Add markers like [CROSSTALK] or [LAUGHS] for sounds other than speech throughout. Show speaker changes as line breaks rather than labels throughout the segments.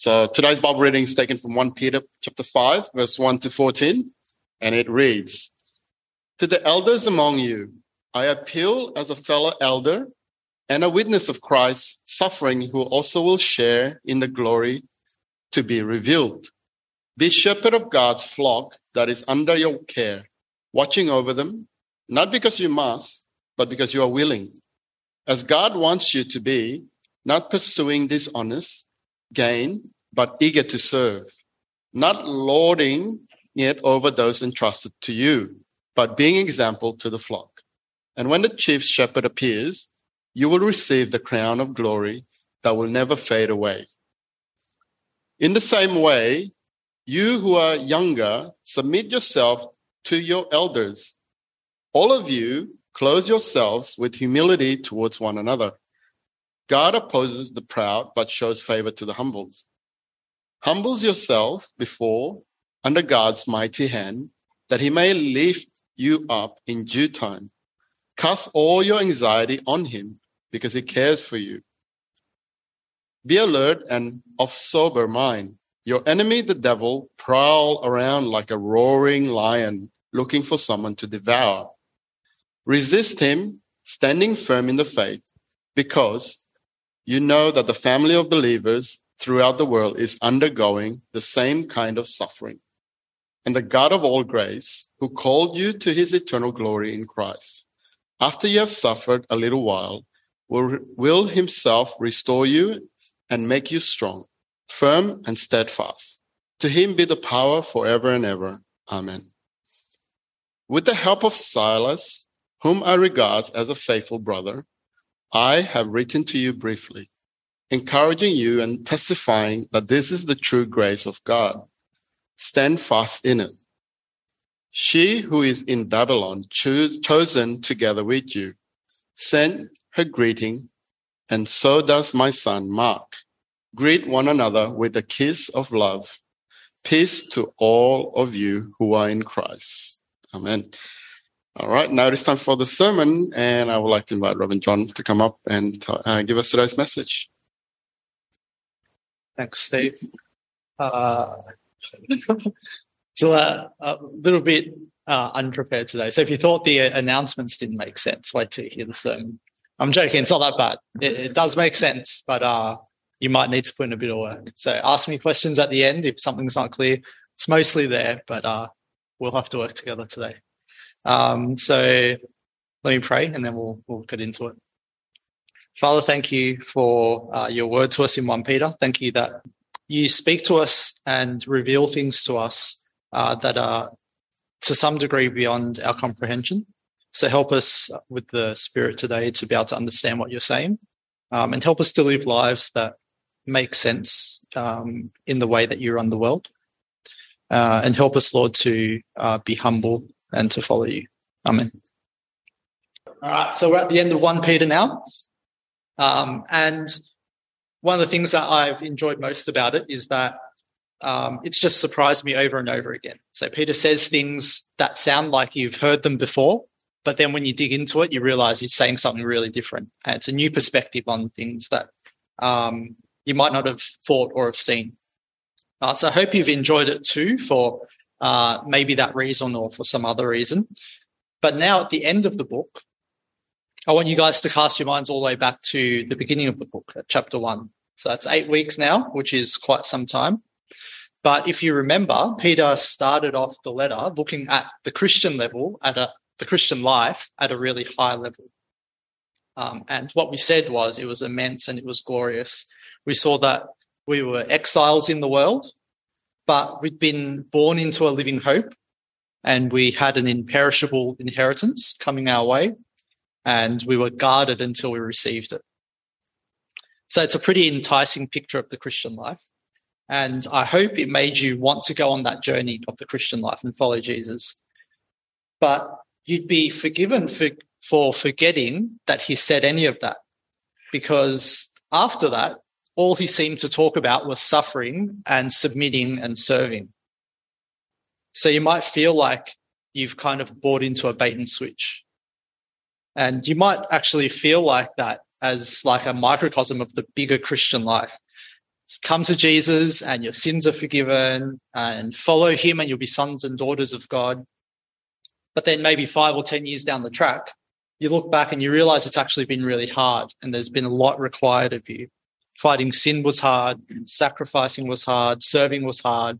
So today's Bible reading is taken from 1 Peter chapter 5, verse 1 to 14, and it reads, To the elders among you, I appeal as a fellow elder and a witness of Christ's suffering who also will share in the glory to be revealed. Be shepherd of God's flock that is under your care, watching over them, not because you must, but because you are willing, as God wants you to be, not pursuing dishonest gain, but eager to serve, not lording it over those entrusted to you, but being example to the flock. And when the chief shepherd appears, you will receive the crown of glory that will never fade away. In the same way, you who are younger, submit yourself to your elders. All of you, clothe yourselves with humility towards one another. God opposes the proud, but shows favor to the humbles. Humbles yourself before under God's mighty hand, that he may lift you up in due time. Cast all your anxiety on him because he cares for you. Be alert and of sober mind. Your enemy, the devil, prowl around like a roaring lion looking for someone to devour. Resist him, standing firm in the faith, because you know that the family of believers throughout the world is undergoing the same kind of suffering. And the God of all grace, who called you to his eternal glory in Christ, after you have suffered a little while, will, will himself restore you and make you strong, firm and steadfast. To him be the power forever and ever. Amen. With the help of Silas, whom I regard as a faithful brother, I have written to you briefly, encouraging you and testifying that this is the true grace of God. Stand fast in it. She who is in Babylon, cho- chosen together with you, send her greeting, and so does my son Mark. Greet one another with a kiss of love. Peace to all of you who are in Christ. Amen. All right, now it is time for the sermon, and I would like to invite Reverend John to come up and uh, give us today's message.
Thanks, Steve. Uh, [LAUGHS] so uh, a little bit uh, unprepared today. So if you thought the announcements didn't make sense, wait till you hear the sermon. I'm joking; it's not that bad. It, it does make sense, but uh, you might need to put in a bit of work. So ask me questions at the end if something's not clear. It's mostly there, but uh, we'll have to work together today. Um, so let me pray and then we'll, we'll get into it. Father, thank you for uh, your word to us in 1 Peter. Thank you that you speak to us and reveal things to us uh, that are to some degree beyond our comprehension. So help us with the Spirit today to be able to understand what you're saying um, and help us to live lives that make sense um, in the way that you run the world. Uh, and help us, Lord, to uh, be humble and to follow you. Amen. All right, so we're at the end of 1 Peter now. Um, and one of the things that I've enjoyed most about it is that um, it's just surprised me over and over again. So Peter says things that sound like you've heard them before, but then when you dig into it, you realize he's saying something really different. And it's a new perspective on things that um, you might not have thought or have seen. Uh, so I hope you've enjoyed it too for uh, maybe that reason or for some other reason. But now at the end of the book, I want you guys to cast your minds all the way back to the beginning of the book, chapter one. So that's eight weeks now, which is quite some time. But if you remember, Peter started off the letter looking at the Christian level, at a, the Christian life at a really high level. Um, and what we said was it was immense and it was glorious. We saw that we were exiles in the world, but we'd been born into a living hope and we had an imperishable inheritance coming our way and we were guarded until we received it. So it's a pretty enticing picture of the Christian life. And I hope it made you want to go on that journey of the Christian life and follow Jesus. But you'd be forgiven for, for forgetting that he said any of that. Because after that, all he seemed to talk about was suffering and submitting and serving. So you might feel like you've kind of bought into a bait and switch. And you might actually feel like that as like a microcosm of the bigger Christian life. come to Jesus and your sins are forgiven and follow him and you'll be sons and daughters of God. But then maybe five or 10 years down the track, you look back and you realize it's actually been really hard and there's been a lot required of you. Fighting sin was hard, sacrificing was hard, serving was hard,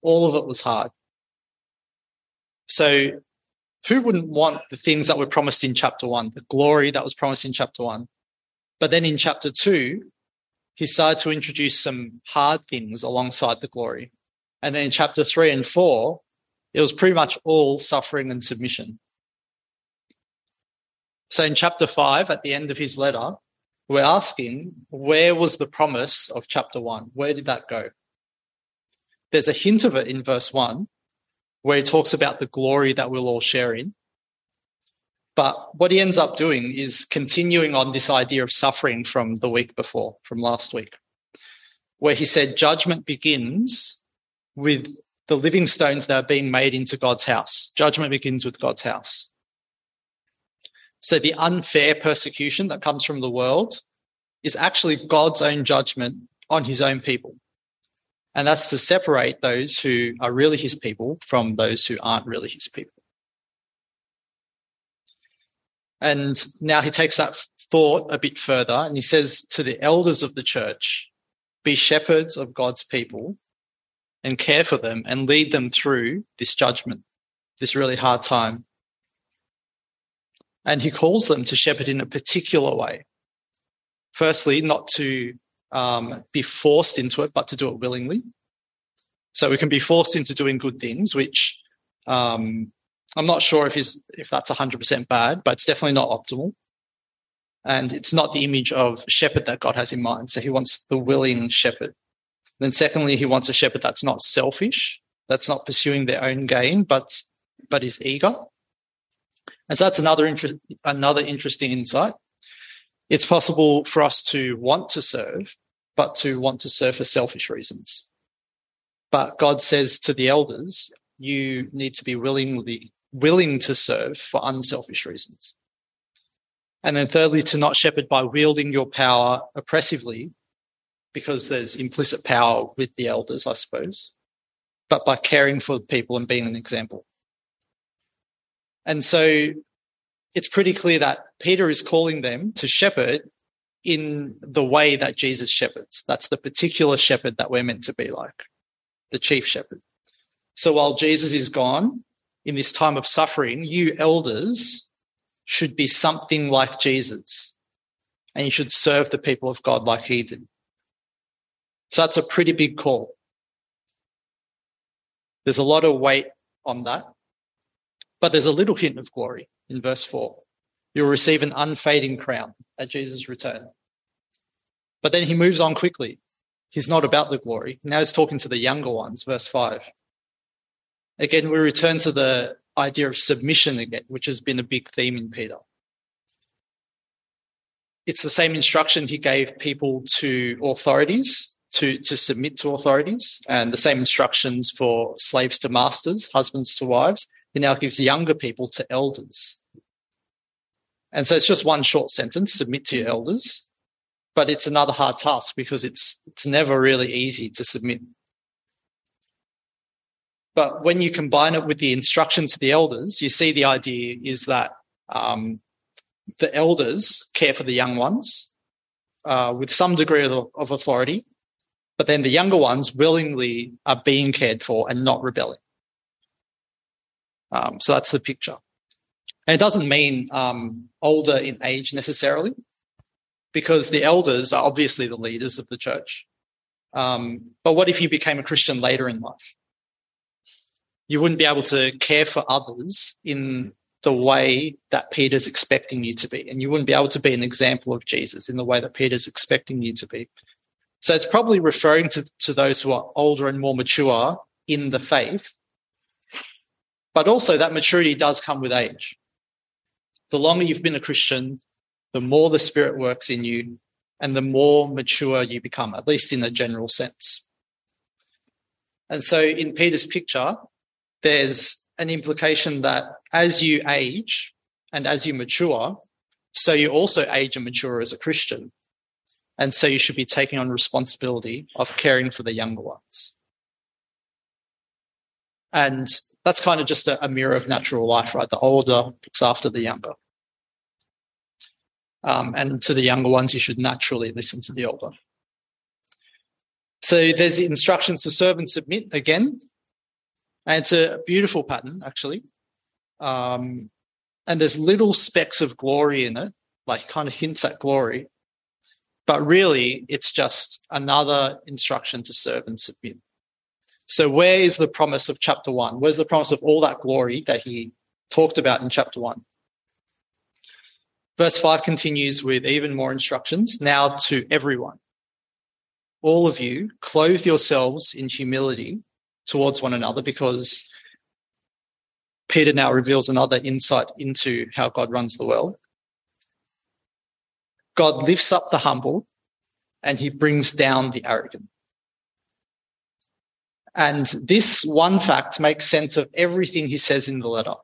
all of it was hard. So, who wouldn't want the things that were promised in chapter one, the glory that was promised in chapter one? But then in chapter two, he started to introduce some hard things alongside the glory. And then in chapter three and four, it was pretty much all suffering and submission. So in chapter five, at the end of his letter, we're asking, where was the promise of chapter one? Where did that go? There's a hint of it in verse one, where he talks about the glory that we'll all share in. But what he ends up doing is continuing on this idea of suffering from the week before, from last week, where he said judgment begins with the living stones that are being made into God's house. Judgment begins with God's house. So the unfair persecution that comes from the world is actually God's own judgment on his own people. And that's to separate those who are really his people from those who aren't really his people. And now he takes that thought a bit further and he says to the elders of the church, be shepherds of God's people and care for them and lead them through this judgment, this really hard time. And he calls them to shepherd in a particular way. Firstly, not to um, be forced into it, but to do it willingly. So we can be forced into doing good things, which um, I'm not sure if if that's 100% bad, but it's definitely not optimal. And it's not the image of shepherd that God has in mind. So he wants the willing shepherd. Then secondly, he wants a shepherd that's not selfish, that's not pursuing their own gain, but but is eager. And so that's another inter- another interesting insight. It's possible for us to want to serve, but to want to serve for selfish reasons. But God says to the elders, you need to be willingly willing to serve for unselfish reasons. And then thirdly, to not shepherd by wielding your power oppressively, because there's implicit power with the elders, I suppose, but by caring for people and being an example. And so it's pretty clear that Peter is calling them to shepherd in the way that Jesus shepherds. That's the particular shepherd that we're meant to be like, the chief shepherd. So while Jesus is gone in this time of suffering, you elders should be something like Jesus and you should serve the people of God like he did. So that's a pretty big call. There's a lot of weight on that. But there's a little hint of glory in verse 4. You'll receive an unfading crown at Jesus' return. But then he moves on quickly. He's not about the glory. Now he's talking to the younger ones, verse 5. Again, we return to the idea of submission again, which has been a big theme in Peter. It's the same instruction he gave people to authorities to, to submit to authorities, and the same instructions for slaves to masters, husbands to wives. He now gives younger people to elders. And so it's just one short sentence submit to your elders. But it's another hard task because it's, it's never really easy to submit. But when you combine it with the instruction to the elders, you see the idea is that um, the elders care for the young ones uh, with some degree of, of authority, but then the younger ones willingly are being cared for and not rebelling. Um, so that's the picture. And it doesn't mean um, older in age necessarily, because the elders are obviously the leaders of the church. Um, but what if you became a Christian later in life? You wouldn't be able to care for others in the way that Peter's expecting you to be. And you wouldn't be able to be an example of Jesus in the way that Peter's expecting you to be. So it's probably referring to, to those who are older and more mature in the faith but also, that maturity does come with age. The longer you've been a Christian, the more the Spirit works in you and the more mature you become, at least in a general sense. And so, in Peter's picture, there's an implication that as you age and as you mature, so you also age and mature as a Christian. And so you should be taking on responsibility of caring for the younger ones. And that's kind of just a, a mirror of natural life, right? The older looks after the younger. Um, and to the younger ones, you should naturally listen to the older. So there's the instructions to serve and submit again. And it's a beautiful pattern, actually. Um, and there's little specks of glory in it, like kind of hints at glory. But really, it's just another instruction to serve and submit. So, where is the promise of chapter one? Where's the promise of all that glory that he talked about in chapter one? Verse 5 continues with even more instructions. Now to everyone, all of you, clothe yourselves in humility towards one another because Peter now reveals another insight into how God runs the world. God lifts up the humble and he brings down the arrogant. And this one fact makes sense of everything he says in the letter.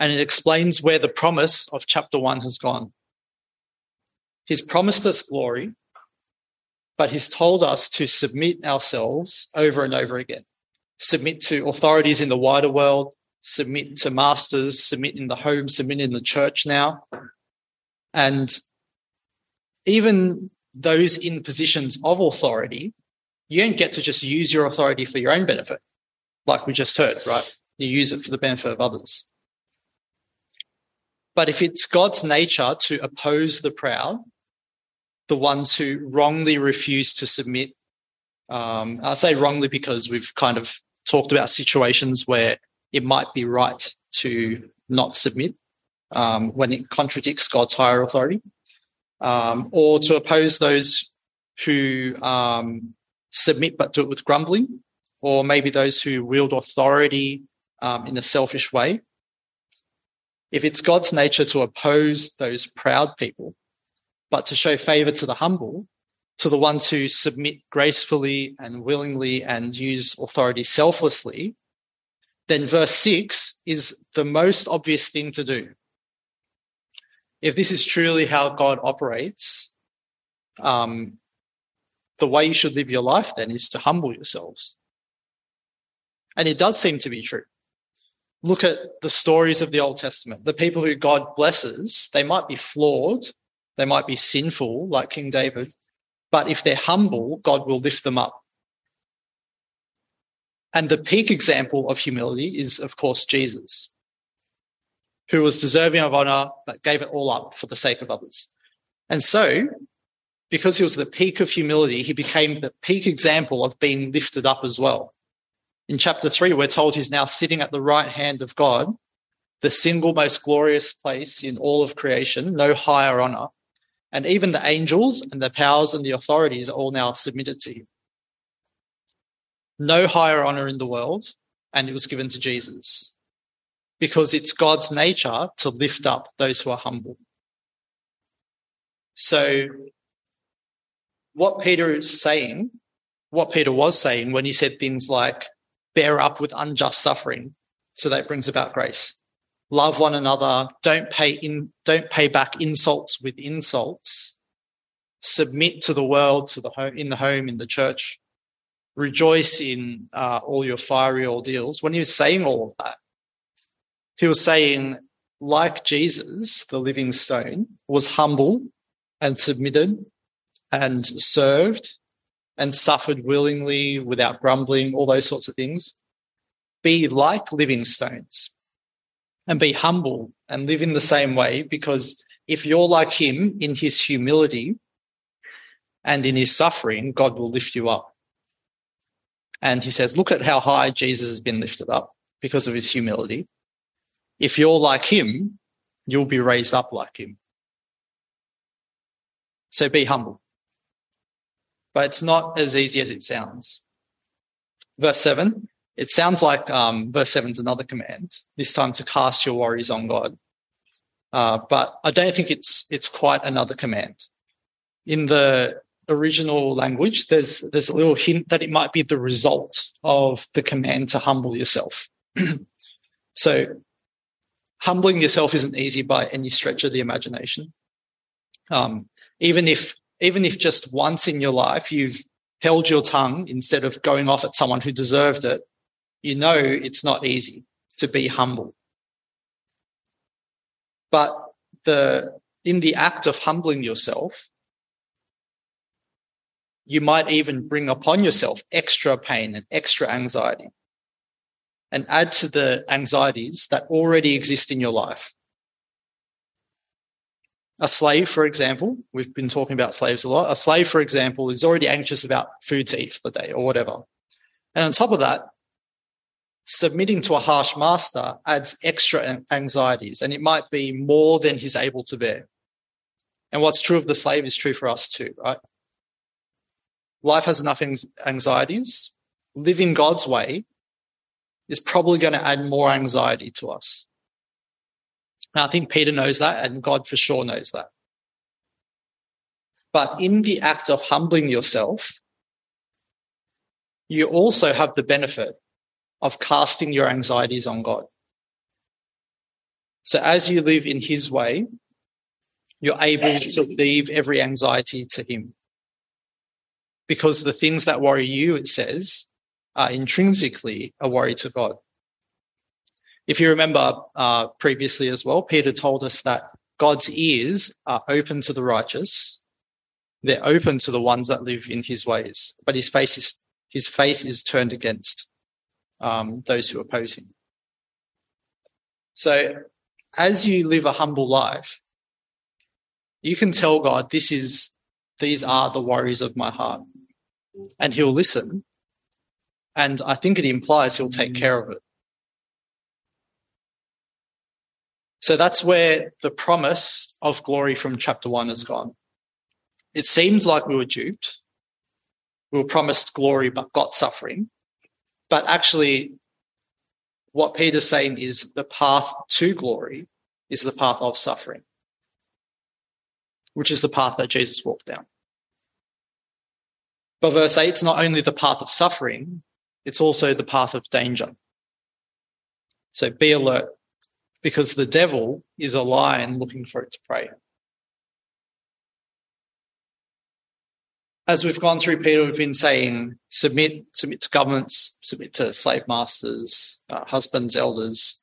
And it explains where the promise of chapter one has gone. He's promised us glory, but he's told us to submit ourselves over and over again. Submit to authorities in the wider world, submit to masters, submit in the home, submit in the church now. And even those in positions of authority, you don't get to just use your authority for your own benefit, like we just heard, right? You use it for the benefit of others. But if it's God's nature to oppose the proud, the ones who wrongly refuse to submit, um, I say wrongly because we've kind of talked about situations where it might be right to not submit um, when it contradicts God's higher authority, um, or to oppose those who um, submit but do it with grumbling, or maybe those who wield authority um, in a selfish way. If it's God's nature to oppose those proud people, but to show favor to the humble, to the ones who submit gracefully and willingly and use authority selflessly, then verse 6 is the most obvious thing to do. If this is truly how God operates, um, the way you should live your life then is to humble yourselves. And it does seem to be true. Look at the stories of the Old Testament. The people who God blesses, they might be flawed, they might be sinful, like King David, but if they're humble, God will lift them up. And the peak example of humility is, of course, Jesus, who was deserving of honor, but gave it all up for the sake of others. And so, because he was the peak of humility, he became the peak example of being lifted up as well. In chapter three, we're told he's now sitting at the right hand of God, the single most glorious place in all of creation, no higher honor. And even the angels and the powers and the authorities are all now submitted to him no higher honor in the world, and it was given to Jesus because it's God's nature to lift up those who are humble. So, what Peter is saying, what Peter was saying when he said things like, bear up with unjust suffering, so that brings about grace. Love one another. Don't pay in, don't pay back insults with insults. Submit to the world, to the home, in the home, in the church rejoice in uh, all your fiery ordeals, when he was saying all of that, he was saying, like Jesus, the living stone, was humble and submitted and served and suffered willingly without grumbling, all those sorts of things. Be like living stones and be humble and live in the same way because if you're like him in his humility and in his suffering, God will lift you up. And he says, look at how high Jesus has been lifted up because of his humility. If you're like him, you'll be raised up like him. So be humble. But it's not as easy as it sounds. Verse seven, it sounds like um, verse seven is another command, this time to cast your worries on God. Uh, but I don't think it's it's quite another command. In the original language, there's there's a little hint that it might be the result of the command to humble yourself. [CLEARS THROAT] so humbling yourself isn't easy by any stretch of the imagination. Um, even if even if just once in your life you've held your tongue instead of going off at someone who deserved it, you know it's not easy to be humble. But the, in the act of humbling yourself, you might even bring upon yourself extra pain and extra anxiety and add to the anxieties that already exist in your life. A slave, for example, we've been talking about slaves a lot. A slave, for example, is already anxious about food to eat for the day or whatever. And on top of that, submitting to a harsh master adds extra anxieties and it might be more than he's able to bear. And what's true of the slave is true for us too, right? Life has enough anxieties. Living God's way is probably going to add more anxiety to us. And I think Peter knows that, and God for sure knows that. But in the act of humbling yourself, you also have the benefit of casting your anxieties on God. So as you live in His way, you're able to leave every anxiety to Him. Because the things that worry you, it says, are intrinsically a worry to God. If you remember uh, previously as well, Peter told us that God's ears are open to the righteous. They're open to the ones that live in his ways, but his face is, his face is turned against um, those who oppose him. So as you live a humble life, you can tell God, this is, these are the worries of my heart. And he'll listen. And I think it implies he'll take care of it. So that's where the promise of glory from chapter one has gone. It seems like we were duped. We were promised glory, but got suffering. But actually, what Peter's saying is the path to glory is the path of suffering, which is the path that Jesus walked down. But verse 8, is not only the path of suffering, it's also the path of danger. So be alert because the devil is a lion looking for its prey. As we've gone through, Peter, we've been saying submit, submit to governments, submit to slave masters, uh, husbands, elders.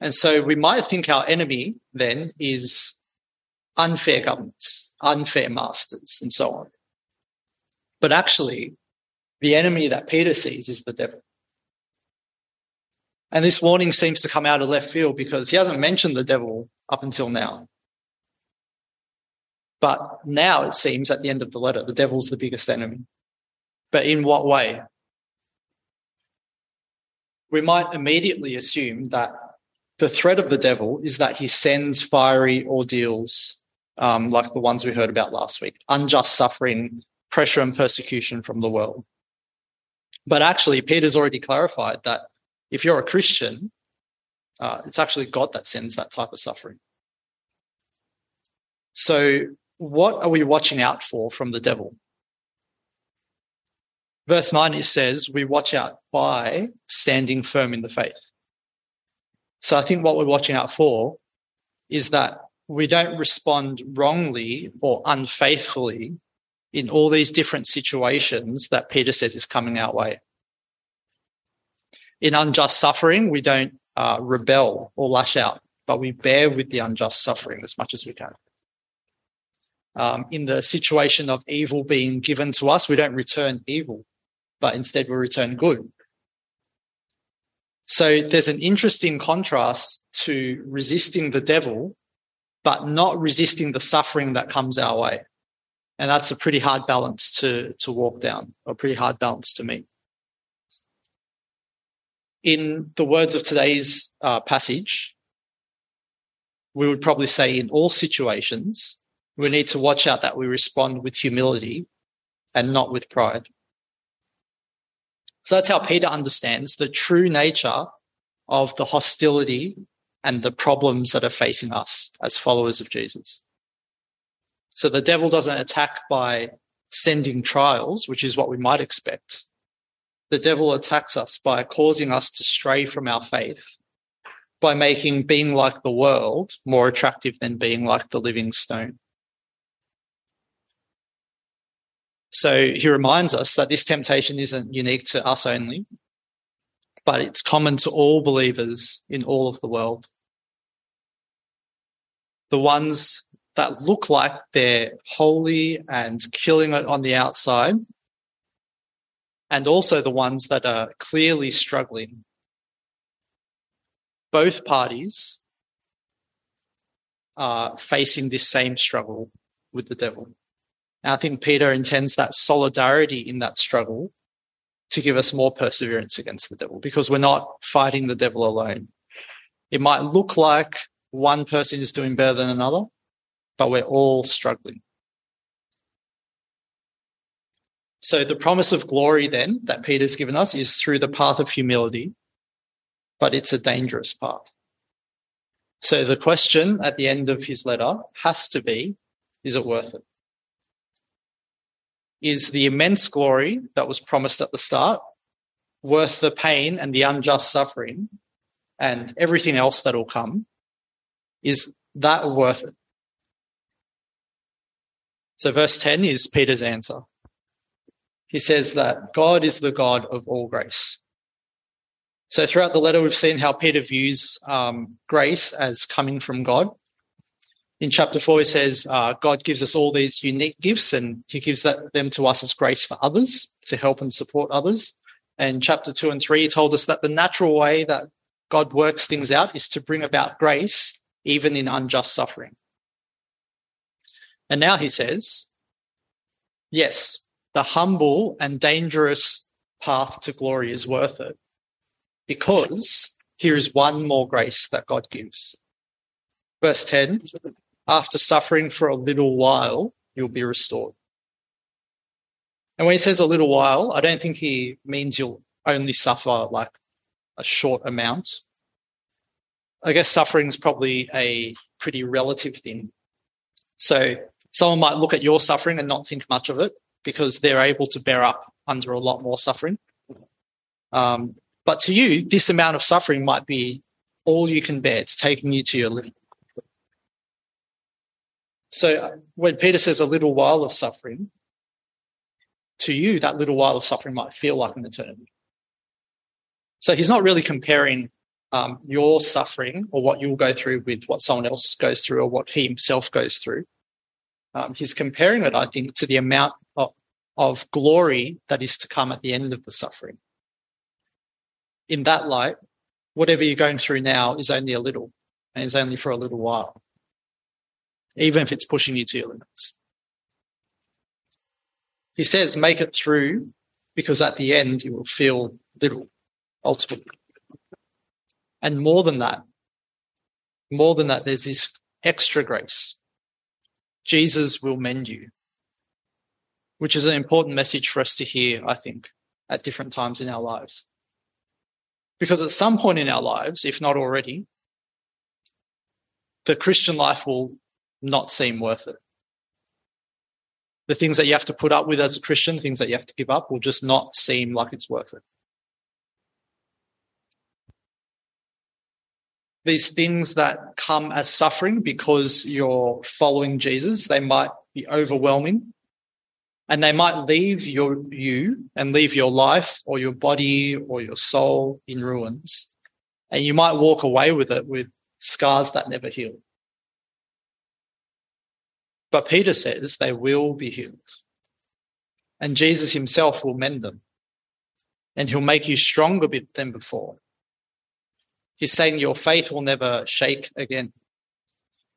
And so we might think our enemy then is unfair governments, unfair masters, and so on. But actually, the enemy that Peter sees is the devil. And this warning seems to come out of left field because he hasn't mentioned the devil up until now. But now it seems at the end of the letter, the devil's the biggest enemy. But in what way? We might immediately assume that the threat of the devil is that he sends fiery ordeals um, like the ones we heard about last week, unjust suffering, pressure and persecution from the world. But actually, Peter's already clarified that if you're a Christian, uh, it's actually God that sends that type of suffering. So, what are we watching out for from the devil? Verse 9, it says, We watch out by standing firm in the faith. So, I think what we're watching out for is that we don't respond wrongly or unfaithfully in all these different situations that Peter says is coming our way in unjust suffering, we don't uh, rebel or lash out, but we bear with the unjust suffering as much as we can. Um, in the situation of evil being given to us, we don't return evil, but instead we return good. So there's an interesting contrast to resisting the devil, but not resisting the suffering that comes our way. And that's a pretty hard balance to, to walk down, a pretty hard balance to meet in the words of today's uh, passage, we would probably say in all situations, we need to watch out that we respond with humility and not with pride. So that's how Peter understands the true nature of the hostility and the problems that are facing us as followers of Jesus. So the devil doesn't attack by sending trials, which is what we might expect the devil attacks us by causing us to stray from our faith, by making being like the world more attractive than being like the living stone. So he reminds us that this temptation isn't unique to us only, but it's common to all believers in all of the world. The ones that look like they're holy and killing it on the outside, and also the ones that are clearly struggling. Both parties are facing this same struggle with the devil. And I think Peter intends that solidarity in that struggle to give us more perseverance against the devil because we're not fighting the devil alone. It might look like one person is doing better than another, but we're all struggling. So the promise of glory then that Peter's given us is through the path of humility, but it's a dangerous path. So the question at the end of his letter has to be, is it worth it? Is the immense glory that was promised at the start worth the pain and the unjust suffering and everything else that will come? Is that worth it? So verse 10 is Peter's answer. He says that God is the God of all grace. So throughout the letter, we've seen how Peter views um, grace as coming from God. In chapter four, he says uh, God gives us all these unique gifts, and He gives that, them to us as grace for others to help and support others. And chapter two and three, he told us that the natural way that God works things out is to bring about grace even in unjust suffering. And now he says, yes, the humble and dangerous path to glory is worth it because here is one more grace that God gives. Verse 10 After suffering for a little while, you'll be restored. And when he says a little while, I don't think he means you'll only suffer like a short amount. I guess suffering is probably a pretty relative thing. So someone might look at your suffering and not think much of it because they're able to bear up under a lot more suffering. Um, but to you, this amount of suffering might be all you can bear. It's taking you to your limit. So when Peter says a little while of suffering, to you, that little while of suffering might feel like an eternity. So he's not really comparing um, your suffering or what you'll go through with what someone else goes through or what he himself goes through. Um, he's comparing it, I think, to the amount of, of glory that is to come at the end of the suffering. In that light, whatever you're going through now is only a little and is only for a little while, even if it's pushing you to your limits. He says, make it through because at the end you will feel little ultimately. And more than that, more than that, there's this extra grace Jesus will mend you, which is an important message for us to hear, I think, at different times in our lives. Because at some point in our lives, if not already, the Christian life will not seem worth it. The things that you have to put up with as a Christian, things that you have to give up, will just not seem like it's worth it. These things that come as suffering because you're following Jesus, they might be overwhelming and they might leave your you and leave your life or your body or your soul in ruins. And you might walk away with it with scars that never heal. But Peter says they will be healed. And Jesus himself will mend them. And he'll make you stronger than before. He's saying your faith will never shake again.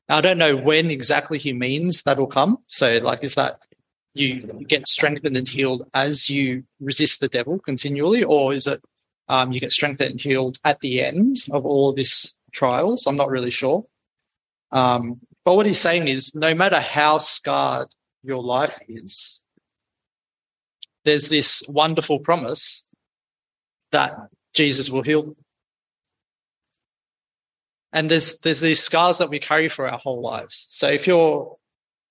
Now, I don't know when exactly he means that'll come. So, like, is that you get strengthened and healed as you resist the devil continually, or is it um, you get strengthened and healed at the end of all of this trials? I'm not really sure. Um, but what he's saying is, no matter how scarred your life is, there's this wonderful promise that Jesus will heal and there's there's these scars that we carry for our whole lives. So if you're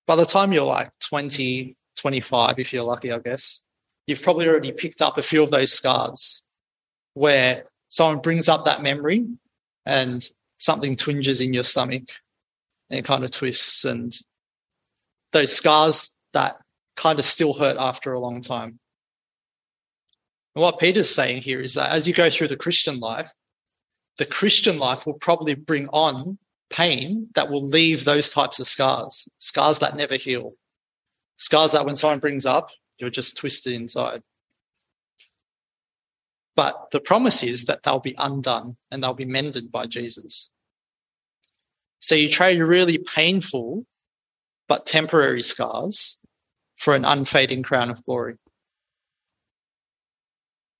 by the time you're like 20, 25, if you're lucky, I guess, you've probably already picked up a few of those scars where someone brings up that memory and something twinges in your stomach and it kind of twists and those scars that kind of still hurt after a long time. And what Peter's saying here is that as you go through the Christian life, the Christian life will probably bring on pain that will leave those types of scars, scars that never heal, scars that when someone brings up, you're just twisted inside. But the promise is that they'll be undone and they'll be mended by Jesus. So you trade really painful but temporary scars for an unfading crown of glory.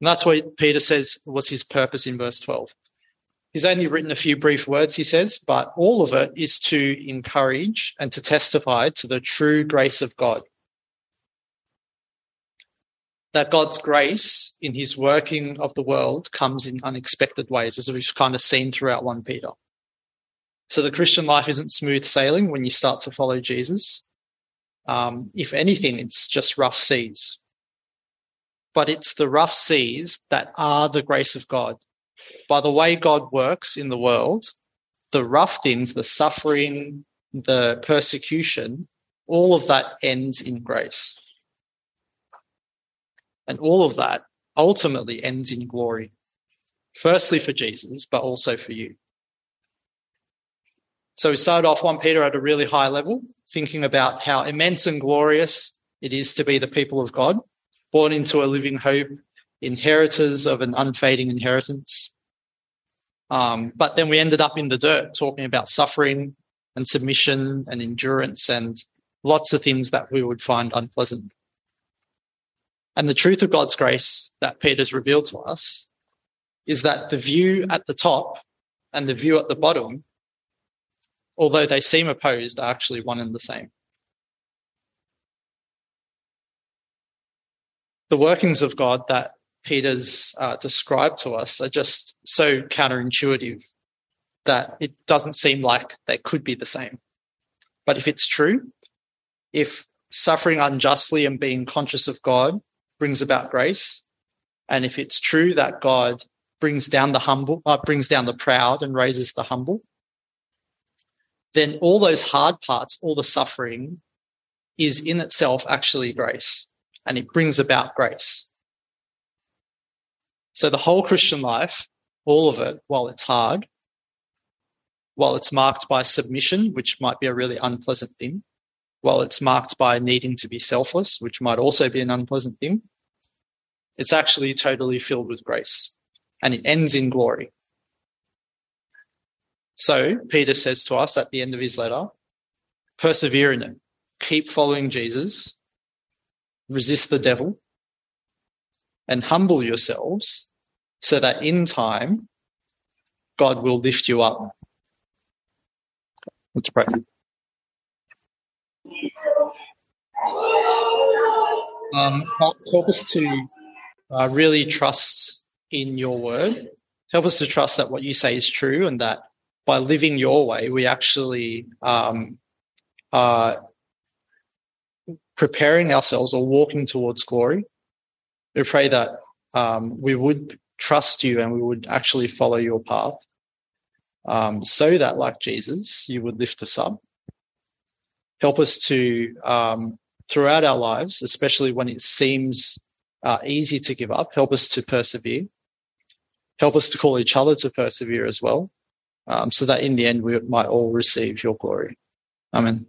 And that's what Peter says was his purpose in verse 12. He's only written a few brief words, he says, but all of it is to encourage and to testify to the true grace of God. That God's grace in his working of the world comes in unexpected ways, as we've kind of seen throughout 1 Peter. So the Christian life isn't smooth sailing when you start to follow Jesus. Um, if anything, it's just rough seas but it's the rough seas that are the grace of God. By the way God works in the world, the rough things, the suffering, the persecution, all of that ends in grace. And all of that ultimately ends in glory. Firstly for Jesus, but also for you. So we started off 1 Peter at a really high level, thinking about how immense and glorious it is to be the people of God born into a living hope, inheritors of an unfading inheritance. Um, but then we ended up in the dirt talking about suffering and submission and endurance and lots of things that we would find unpleasant. And the truth of God's grace that Peter's revealed to us is that the view at the top and the view at the bottom, although they seem opposed, are actually one and the same. the workings of God that Peter's uh, described to us are just so counterintuitive that it doesn't seem like they could be the same. But if it's true, if suffering unjustly and being conscious of God brings about grace, and if it's true that God brings down the humble, uh, brings down the proud and raises the humble, then all those hard parts, all the suffering is in itself actually grace and it brings about grace. So the whole Christian life, all of it, while it's hard, while it's marked by submission, which might be a really unpleasant thing, while it's marked by needing to be selfless, which might also be an unpleasant thing, it's actually totally filled with grace and it ends in glory. So Peter says to us at the end of his letter, persevere in it, keep following Jesus, resist the devil, and humble yourselves so that in time God will lift you up. Let's pray. Um, help, us to uh, really trust in your word. Help us to trust that what you say is true and that by living your way, we actually um, are preparing ourselves or walking towards glory. We pray that um, we would trust you and we would actually follow your path um, so that, like Jesus, you would lift us up. Help us to, um, throughout our lives, especially when it seems uh, easy to give up, help us to persevere. Help us to call each other to persevere as well, um, so that in the end we might all receive your glory. Amen.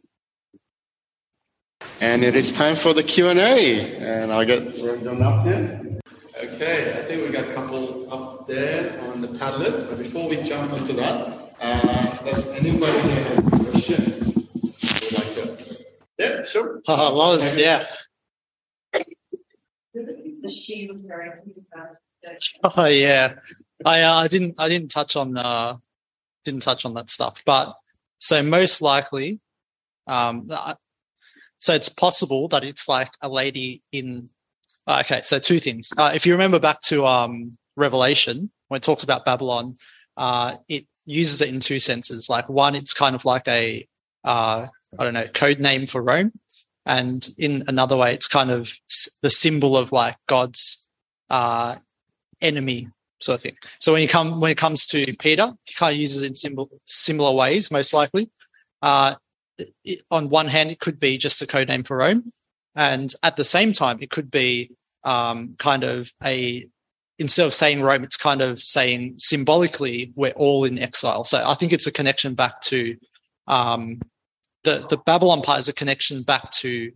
And it is time for the Q&A. And I'll get them up here. Okay, I think we got a couple up there on the Padlet. But before we jump into that, uh, does anybody here have a question would like to ask? Yeah, sure. [LAUGHS]
Uh, Loz, yeah. [LAUGHS] Oh yeah, I uh, I didn't I didn't touch on uh didn't touch on that stuff, but so most likely, um, so it's possible that it's like a lady in. Uh, okay, so two things. Uh, if you remember back to um, Revelation, when it talks about Babylon, uh, it uses it in two senses. Like one, it's kind of like a uh, I don't know code name for Rome, and in another way, it's kind of the symbol of like God's uh, enemy sort of thing. So when you come when it comes to Peter, he kind of uses it in symbol, similar ways, most likely. Uh, it, on one hand, it could be just the code name for Rome. And at the same time, it could be um, kind of a instead of saying Rome, it's kind of saying symbolically we're all in exile. So I think it's a connection back to um, the the Babylon part is a connection back to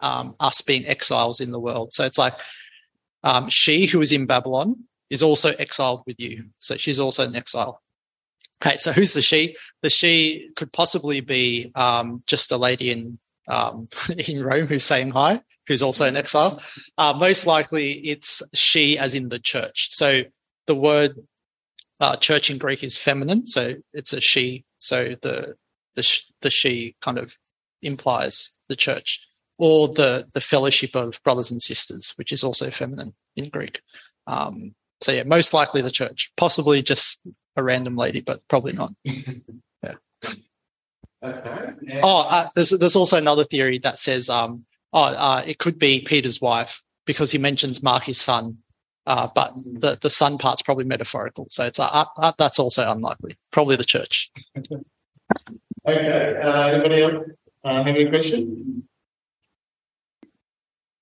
um, us being exiles in the world. So it's like um, she who is in Babylon is also exiled with you. So she's also in exile. Okay, so who's the she? The she could possibly be um, just a lady in um, [LAUGHS] in Rome who's saying hi, who's also in exile. Uh, most likely, it's she, as in the church. So the word uh, church in Greek is feminine, so it's a she. So the the sh- the she kind of implies the church or the the fellowship of brothers and sisters, which is also feminine in Greek. Um, so yeah, most likely the church, possibly just a random lady, but probably not. [LAUGHS] Yeah.
Okay.
Oh, uh, there's there's also another theory that says um oh uh, it could be Peter's wife because he mentions Mark his son, uh, but the the son part's probably metaphorical, so it's uh, uh, that's also unlikely. Probably the church. [LAUGHS]
Okay. Uh, anybody else uh, have any question?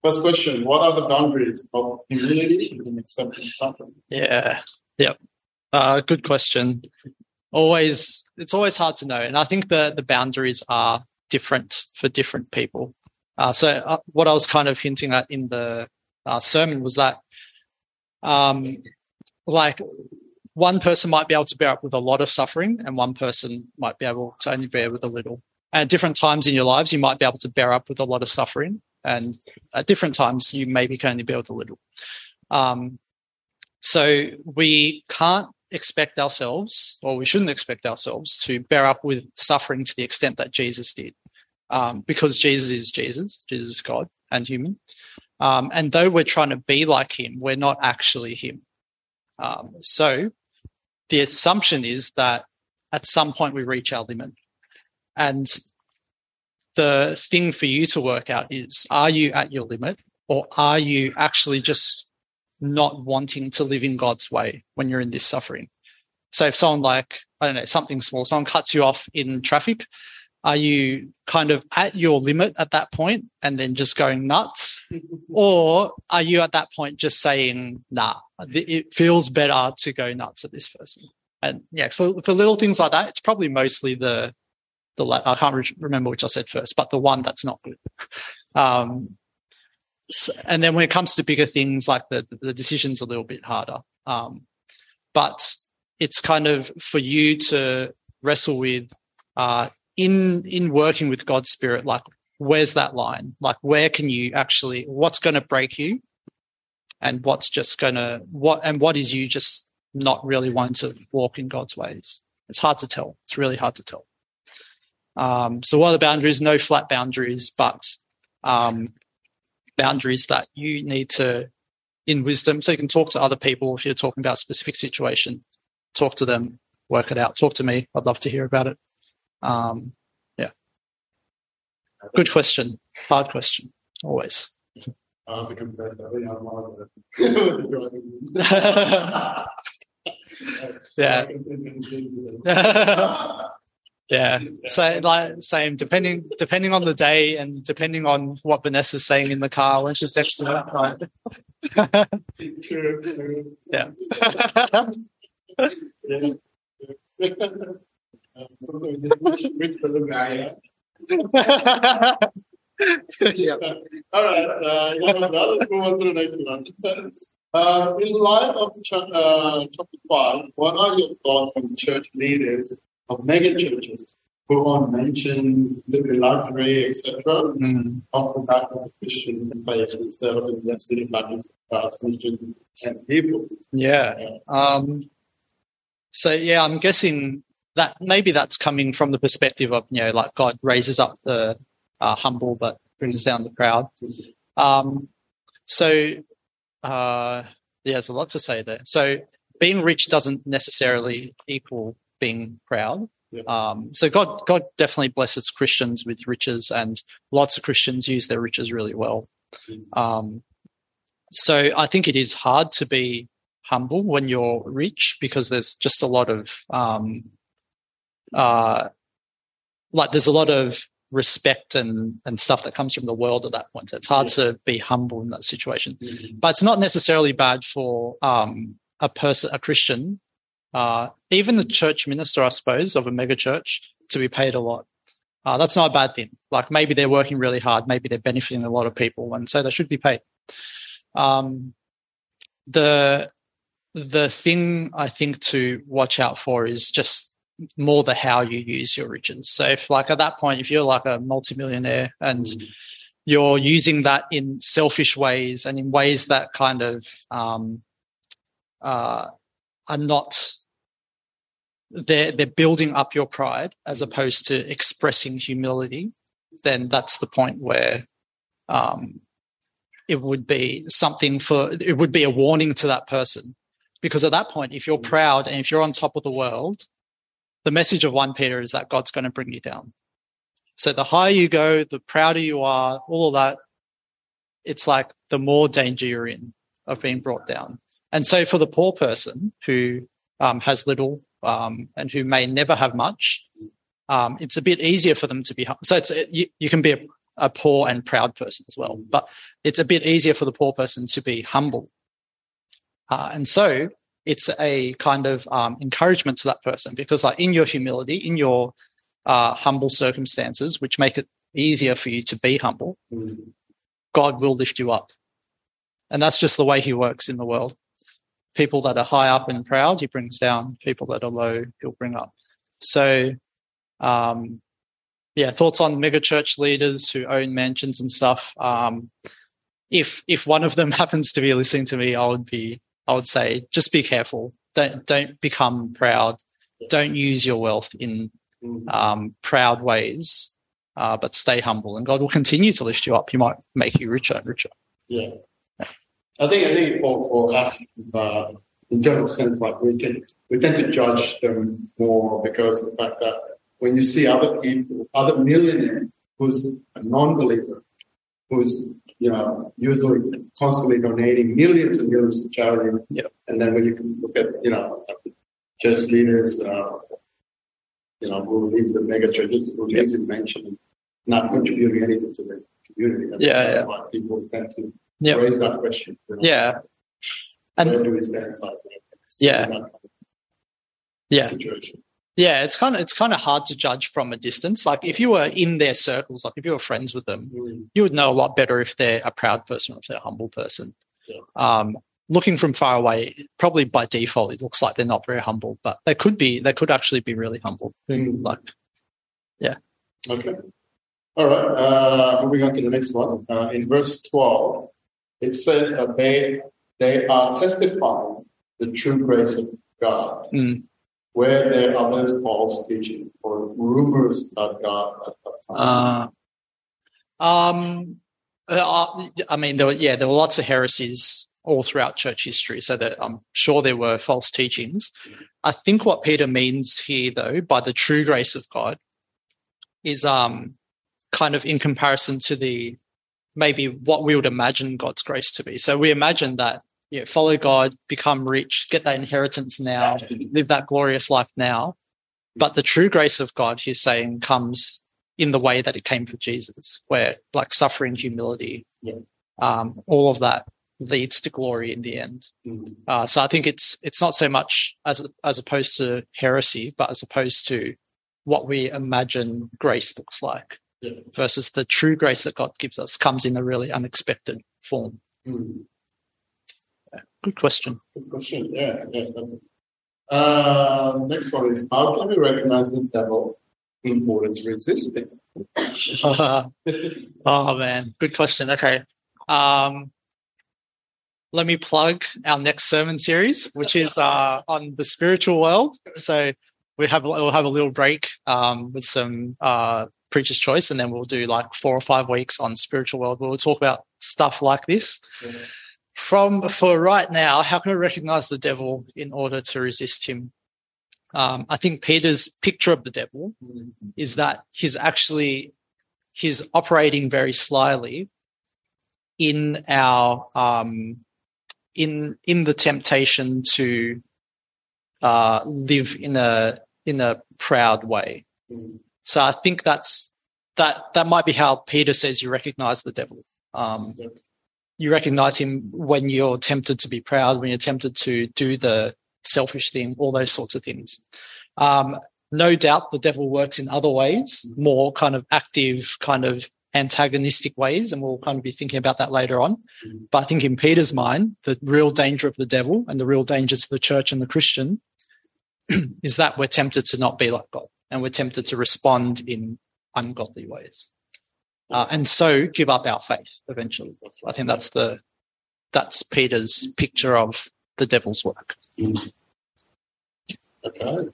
First question: What are the boundaries of humility and accepting suffering?
Yeah. Yep. Uh, good question. Always, it's always hard to know, and I think the the boundaries are different for different people. Uh, so, uh, what I was kind of hinting at in the uh, sermon was that, um, like, one person might be able to bear up with a lot of suffering, and one person might be able to only bear with a little. And at different times in your lives, you might be able to bear up with a lot of suffering, and at different times, you maybe can only bear with a little. Um, so we can't expect ourselves, or we shouldn't expect ourselves, to bear up with suffering to the extent that Jesus did, um, because Jesus is Jesus, Jesus is God and human. Um, and though we're trying to be like him, we're not actually him. Um, so the assumption is that at some point we reach our limit. And the thing for you to work out is are you at your limit or are you actually just not wanting to live in God's way when you're in this suffering? So if someone like, I don't know, something small, someone cuts you off in traffic, are you kind of at your limit at that point and then just going nuts? [LAUGHS] or are you at that point just saying, nah, it feels better to go nuts at this person? And yeah, for, for little things like that, it's probably mostly the, the, I can't re- remember which I said first, but the one that's not good. Um, and then when it comes to bigger things like the, the decision's a little bit harder. Um, but it's kind of for you to wrestle with, uh, in, in working with God's spirit, like where's that line? Like where can you actually, what's going to break you? And what's just going to, what, and what is you just not really wanting to walk in God's ways? It's hard to tell. It's really hard to tell. Um, so what are the boundaries? No flat boundaries, but um, boundaries that you need to, in wisdom, so you can talk to other people if you're talking about a specific situation. Talk to them, work it out. Talk to me. I'd love to hear about it. Um, yeah. Good question. Hard question. Always.
Uh, [LAUGHS] [LAUGHS]
yeah. [LAUGHS] Yeah. So like same depending depending on the day and depending on what Vanessa's saying in the car when she's next to. Right. [LAUGHS] yeah.
yeah. [LAUGHS] All right. Uh, let's move on to the next one. Uh, in light of ch- uh, chapter 5, what are your thoughts on church leaders of mega churches who are mentioned living luxury, etc.,
Mm.
off the back of the Christian faith of investing in money for and people?
Yeah. Um, so yeah, I'm guessing that maybe that's coming from the perspective of you know like God raises up the uh, humble but brings down the proud. Um, so uh, yeah, there's a lot to say there. So being rich doesn't necessarily equal being proud.
Yeah.
Um, so God, God definitely blesses Christians with riches, and lots of Christians use their riches really well. Um, so I think it is hard to be humble when you're rich because there's just a lot of um, uh, like there's a lot of respect and and stuff that comes from the world at that point. So it's hard
Yeah.
to be humble in that situation.
Mhm.
But it's not necessarily bad for um, a person, a Christian, uh, even the church minister, I suppose, of a mega church, to be paid a lot. Uh, that's not a bad thing. Like maybe they're working really hard, maybe they're benefiting a lot of people, and so they should be paid. Um, the the thing I think to watch out for is just more the how you use your riches. So if like at that point, if you're like a multimillionaire and you're using that in selfish ways and in ways that kind of um, uh, are not they're they're building up your pride as opposed to expressing humility, then that's the point where um, it would be something for it would be a warning to that person. Because at that point if you're proud and if you're on top of the world the message of 1 peter is that god's going to bring you down. So the higher you go the prouder you are all of that it's like the more danger you're in of being brought down. And so for the poor person who um, has little um, and who may never have much um, it's a bit easier for them to be so it's you, you can be a, a poor and proud person as well but it's a bit easier for the poor person to be humble. Uh, and so it's a kind of um, encouragement to that person because like in your humility in your uh, humble circumstances which make it easier for you to be humble
Mhm.
god will lift you up. And that's just the way he works in the world people that are high up and proud he brings down people that are low he'll bring up. So um, yeah thoughts on mega church leaders who own mansions and stuff. Um, if if one of them [LAUGHS] happens to be listening to me i would be i would say just be careful. Don't don't become proud. Don't use your wealth in um, proud ways uh, but stay humble and god will continue to lift you up. He might make you richer and richer.
Yeah. I think I think for, for us, uh, in general sense, like we can we tend to judge them more because of the fact that when you see other people, other millionaires who's a non-believer, who's you know usually constantly donating millions and millions to charity, and then when you can look at you know church leaders, uh, you know who leads the mega churches, who leads in mention, not contributing anything to the community. I
Yeah,
that's
yeah.
why people tend to
Yep.
raise that question.
yeah and
where do we stand?
Yeah.
In that kind of
yeah
Situation.
Yeah, it's kind of it's kind of hard to judge from a distance. Like if you were in their circles, like if you were friends with them, you would know a lot better if they're a proud person or if they're a humble person.
Yeah.
Um, looking from far away, probably by default, it looks like they're not very humble, but they could be. They could actually be really humble.
Mm.
Like, yeah.
Okay. All right. Uh, moving on to the next one. Uh, in verse 12, it says that they they are testifying the true grace of God,
Mm.
where there are others false teaching or rumors about God at that time.
uh, um, uh, I mean, there were, yeah, there were lots of heresies all throughout church history, so that I'm sure there were false teachings. I think what Peter means here, though, by the true grace of God, is um kind of in comparison to the maybe what we would imagine God's grace to be. So we imagine that you know, follow God, become rich, get that inheritance now, live that glorious life now. But the true grace of God, he's saying, comes in the way that it came for Jesus, where like suffering, humility,
Yeah.
um, all of that leads to glory in the end.
Mhm.
Uh, so I think it's it's not so much as as opposed to heresy, but as opposed to what we imagine grace looks like
Yeah.
versus the true grace that God gives us comes in a really unexpected form.
Mhm.
Good question.
Good question. Yeah. yeah. Uh, next one is how can we recognize the devil in order to resist it? [LAUGHS]
oh man, good question. Okay. Um, let me plug our next sermon series, which is uh, on the spiritual world. So we have we'll have a little break um, with some uh, preacher's choice, and then we'll do like four or five weeks on spiritual world. Where we'll talk about stuff like this.
Yeah.
From for right now, how can I recognize the devil in order to resist him? Um, I think Peter's picture of the devil is that he's actually he's operating very slyly in our um, in in the temptation to uh, live in a in a proud way.
Mhm.
So I think that's that that might be how Peter says you recognize the devil. Um, You recognize him when you're tempted to be proud, when you're tempted to do the selfish thing, all those sorts of things. Um, no doubt the devil works in other ways, more kind of active, kind of antagonistic ways, and we'll kind of be thinking about that later on.
Mhm.
But I think in Peter's mind, the real danger of the devil and the real danger to the church and the Christian [CLEARS THROAT] is that we're tempted to not be like God and we're tempted to respond in ungodly ways. Uh, and so give up our faith eventually. I think that's the that's Peter's picture of the devil's work.
Okay.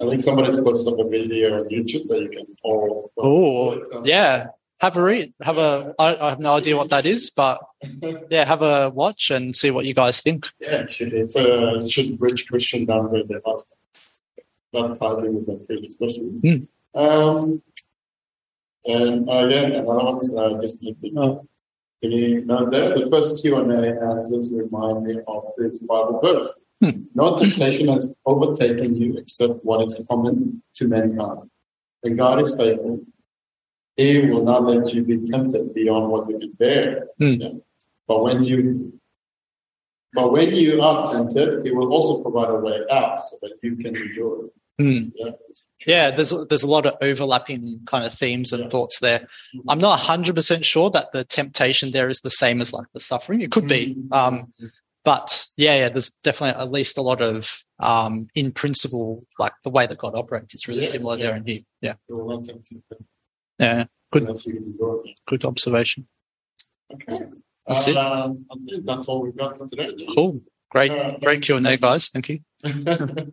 I think somebody's posted up a video on YouTube that you can follow.
Oh, yeah. Have a read. Have a. I, I have no idea what that is, but [LAUGHS] yeah, have a watch and see what you guys think.
Yeah, should it's a should rich Christian downgrade their pastor. That ties in with the previous question. Um, and yeah, another uh, just you note there? The first Q and A answers remind me of this Bible verse.
Hmm.
No temptation has overtaken you except what is common to mankind. And God is faithful. He will not let you be tempted beyond what you can bear.
Hmm.
Yeah. But when you but when you are tempted, he will also provide a way out so that you can endure. it.
Hmm.
Yeah.
Yeah, there's there's a lot of overlapping kind of themes and
Yeah.
thoughts there. I'm not 100% sure that the temptation there is the same as like the suffering. It could be. Um, but yeah, yeah, there's definitely at least a lot of um, in principle, like the way that God operates is really
Yeah,
similar
yeah.
there and here. Yeah,
He will not tempt you
yeah, Good.
unless you can endure. it.
good observation.
Okay.
That's it.
Um, I think that's all we've got for today.
Cool, great,
Uh,
great Q and A, guys. Thank you. [LAUGHS]